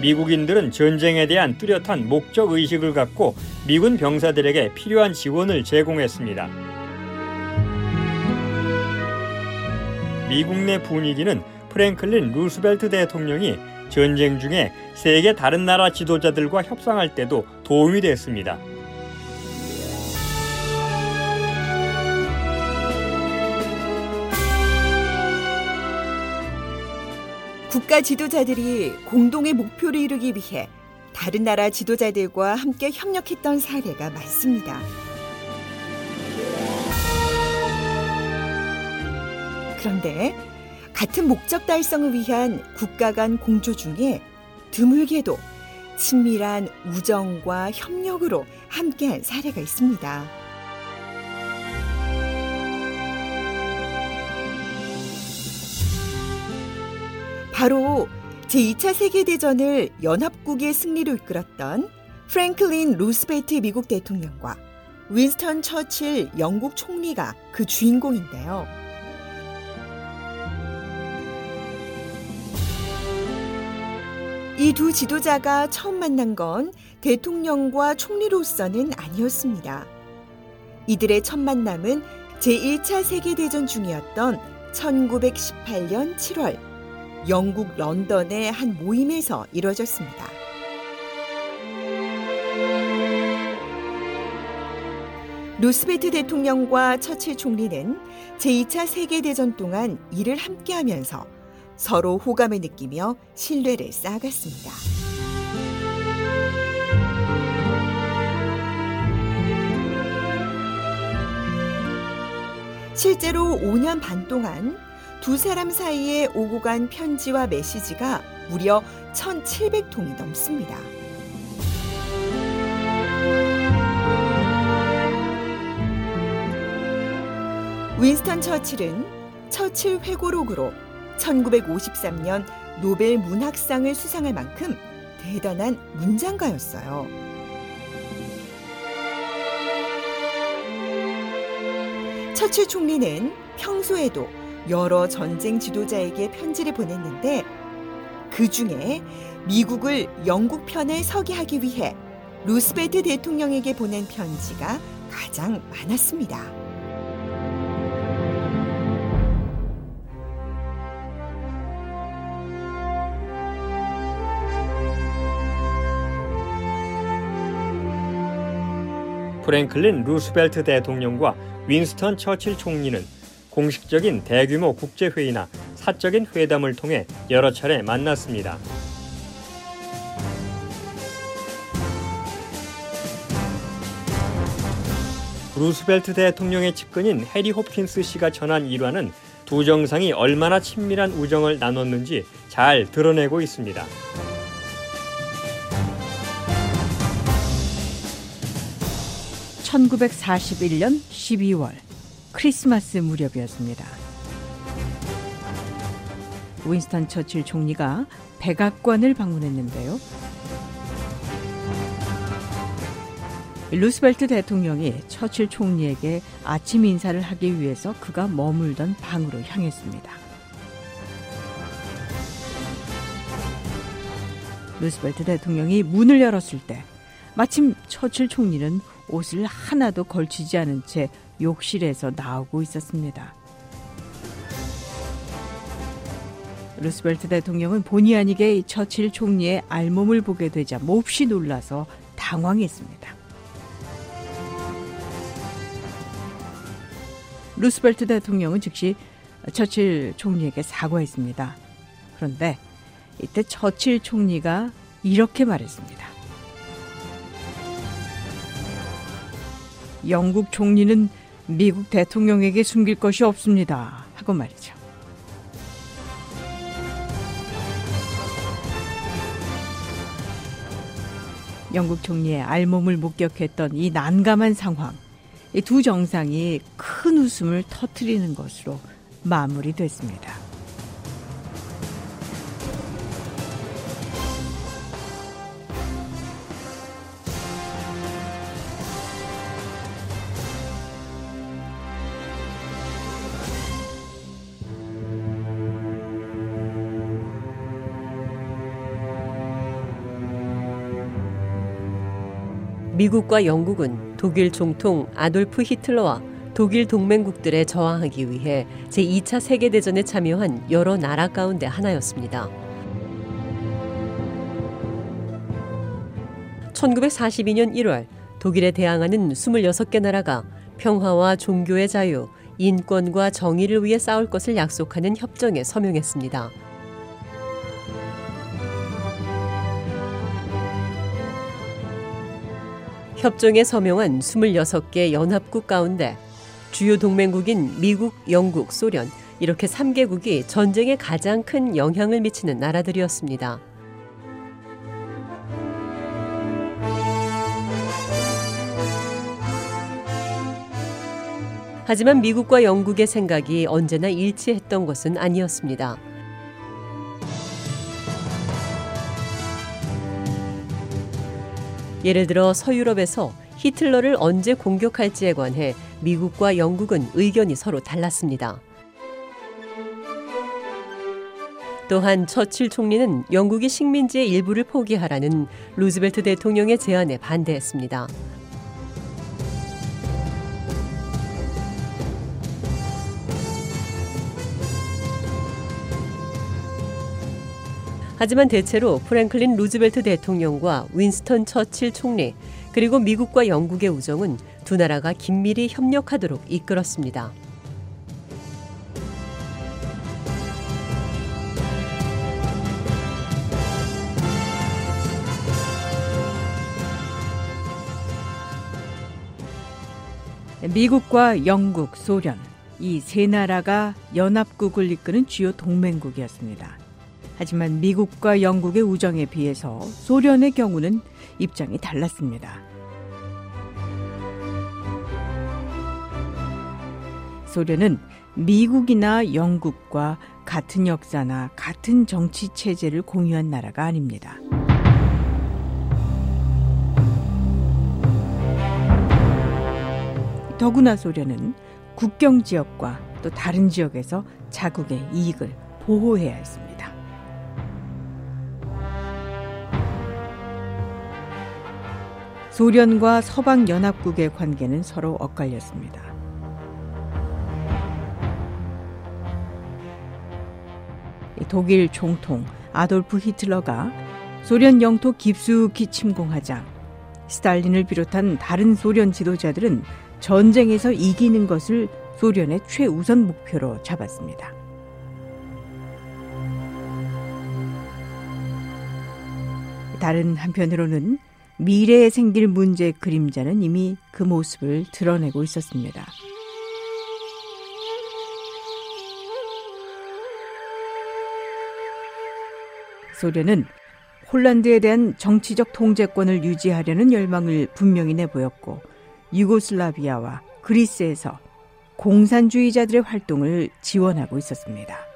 미국인들은 전쟁에 대한 뚜렷한 목적 의식을 갖고 미군 병사들에게 필요한 지원을 제공했습니다. 미국 내 분위기는 프랭클린 루스벨트 대통령이 전쟁 중에 세계 다른 나라 지도자들과 협상할 때도 도움이 됐습니다. 국가 지도자들이 공동의 목표를 이루기 위해 다른 나라 지도자들과 함께 협력했던 사례가 많습니다. 그런데 같은 목적 달성을 위한 국가 간 공조 중에 드물게도 친밀한 우정과 협력으로 함께한 사례가 있습니다. 바로 제2차 세계대전을 연합국의 승리로 이끌었던 프랭클린 루스벨트 미국 대통령과 윈스턴 처칠 영국 총리가 그 주인공인데요. 이 두 지도자가 처음 만난 건 대통령과 총리로서는 아니었습니다. 이들의 첫 만남은 제1차 세계대전 중이었던 1918년 7월 영국 런던의 한 모임에서 이뤄졌습니다. 루스베트 대통령과 처칠 총리는 제2차 세계대전 동안 일을 함께 하면서 서로 호감을 느끼며 신뢰를 쌓아갔습니다. 실제로 5년 반 동안 두 사람 사이에 오고 간 편지와 메시지가 무려 1,700통이 넘습니다. 윈스턴 처칠은 처칠 회고록으로 1953년 노벨 문학상을 수상할 만큼 대단한 문장가였어요. 처칠 총리는 평소에도 여러 전쟁 지도자에게 편지를 보냈는데 그 중에 미국을 영국 편에 서게 하기 위해 루스베트 대통령에게 보낸 편지가 가장 많았습니다. 프랭클린 루스벨트 대통령과 윈스턴 처칠 총리는 공식적인 대규모 국제회의나 사적인 회담을 통해 여러 차례 만났습니다. 루스벨트 대통령의 측근인 해리 호킨스 씨가 전한 일화는 두 정상이 얼마나 친밀한 우정을 나눴는지 잘 드러내고 있습니다. (1941년 12월) 크리스마스 무렵이었습니다. 윈스턴 처칠 총리가 백악관을 방문했는데요. 루스벨트 대통령이 처칠 총리에게 아침 인사를 하기 위해서 그가 머물던 방으로 향했습니다. 루스벨트 대통령이 문을 열었을 때 마침 처칠 총리는 옷을 하나도 걸치지 않은 채 욕실에서 나오고 있었습니다. 루스벨트 대통령은 본의 아니게 처칠 총리의 알몸을 보게 되자 몹시 놀라서 당황했습니다. 루스벨트 대통령은 즉시 처칠 총리에게 사과했습니다. 그런데 이때 처칠 총리가 이렇게 말했습니다. 영국 총리는 미국 대통령에게 숨길 것이 없습니다. 하고 말이죠. 영국 총리의 알몸을 목격했던 이 난감한 상황. 이 두 정상이 큰 웃음을 터트리는 것으로 마무리됐습니다. 미국과 영국은 독일 총통 아돌프 히틀러와 독일 동맹국들에 저항하기 위해 제2차 세계대전에 참여한 여러 나라 가운데 하나였습니다. 1942년 1월 독일에 대항하는 26개 나라가 평화와 종교의 자유, 인권과 정의를 위해 싸울 것을 약속하는 협정에 서명했습니다. 협정에 서명한 26개 연합국 가운데 주요 동맹국인 미국, 영국, 소련 이렇게 3개국이 전쟁에 가장 큰 영향을 미치는 나라들이었습니다. 하지만 미국과 영국의 생각이 언제나 일치했던 것은 아니었습니다. 예를 들어 서유럽에서 히틀러를 언제 공격할지에 관해 미국과 영국은 의견이 서로 달랐습니다. 또한 처칠 총리는 영국이 식민지의 일부를 포기하라는 루즈벨트 대통령의 제안에 반대했습니다. 하지만 대체로 프랭클린 루즈벨트 대통령과 윈스턴 처칠 총리 그리고 미국과 영국의 우정은 두 나라가 긴밀히 협력하도록 이끌었습니다. 미국과 영국, 소련 이 세 나라가 연합국을 이끄는 주요 동맹국이었습니다. 하지만 미국과 영국의 우정에 비해서 소련의 경우는 입장이 달랐습니다. 소련은 미국이나 영국과 같은 역사나 같은 정치 체제를 공유한 나라가 아닙니다. 더구나 소련은 국경 지역과 또 다른 지역에서 자국의 이익을 보호해야 했습니다. 소련과 서방 연합국의 관계는 서로 엇갈렸습니다. 독일 총통 아돌프 히틀러가 소련 영토 깊숙이 침공하자 스탈린을 비롯한 다른 소련 지도자들은 전쟁에서 이기는 것을 소련의 최우선 목표로 잡았습니다. 다른 한편으로는 미래에 생길 문제의 그림자는 이미 그 모습을 드러내고 있었습니다. 소련은 홀란드에 대한 정치적 통제권을 유지하려는 열망을 분명히 내보였고 유고슬라비아와 그리스에서 공산주의자들의 활동을 지원하고 있었습니다.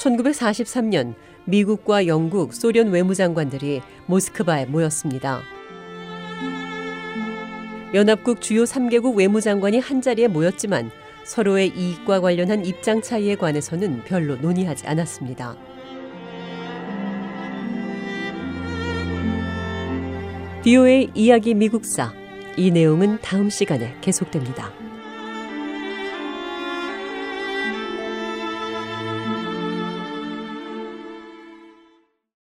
(1943년) 미국과 영국, 소련 외무장관들이 모스크바에 모였습니다. 연합국 주요 3개국 외무장관이 한자리에 모였지만 서로의 이익과 관련한 입장 차이에 관해서는 별로 논의하지 않았습니다. 비오의 이야기 미국사 이 내용은 다음 시간에 계속됩니다.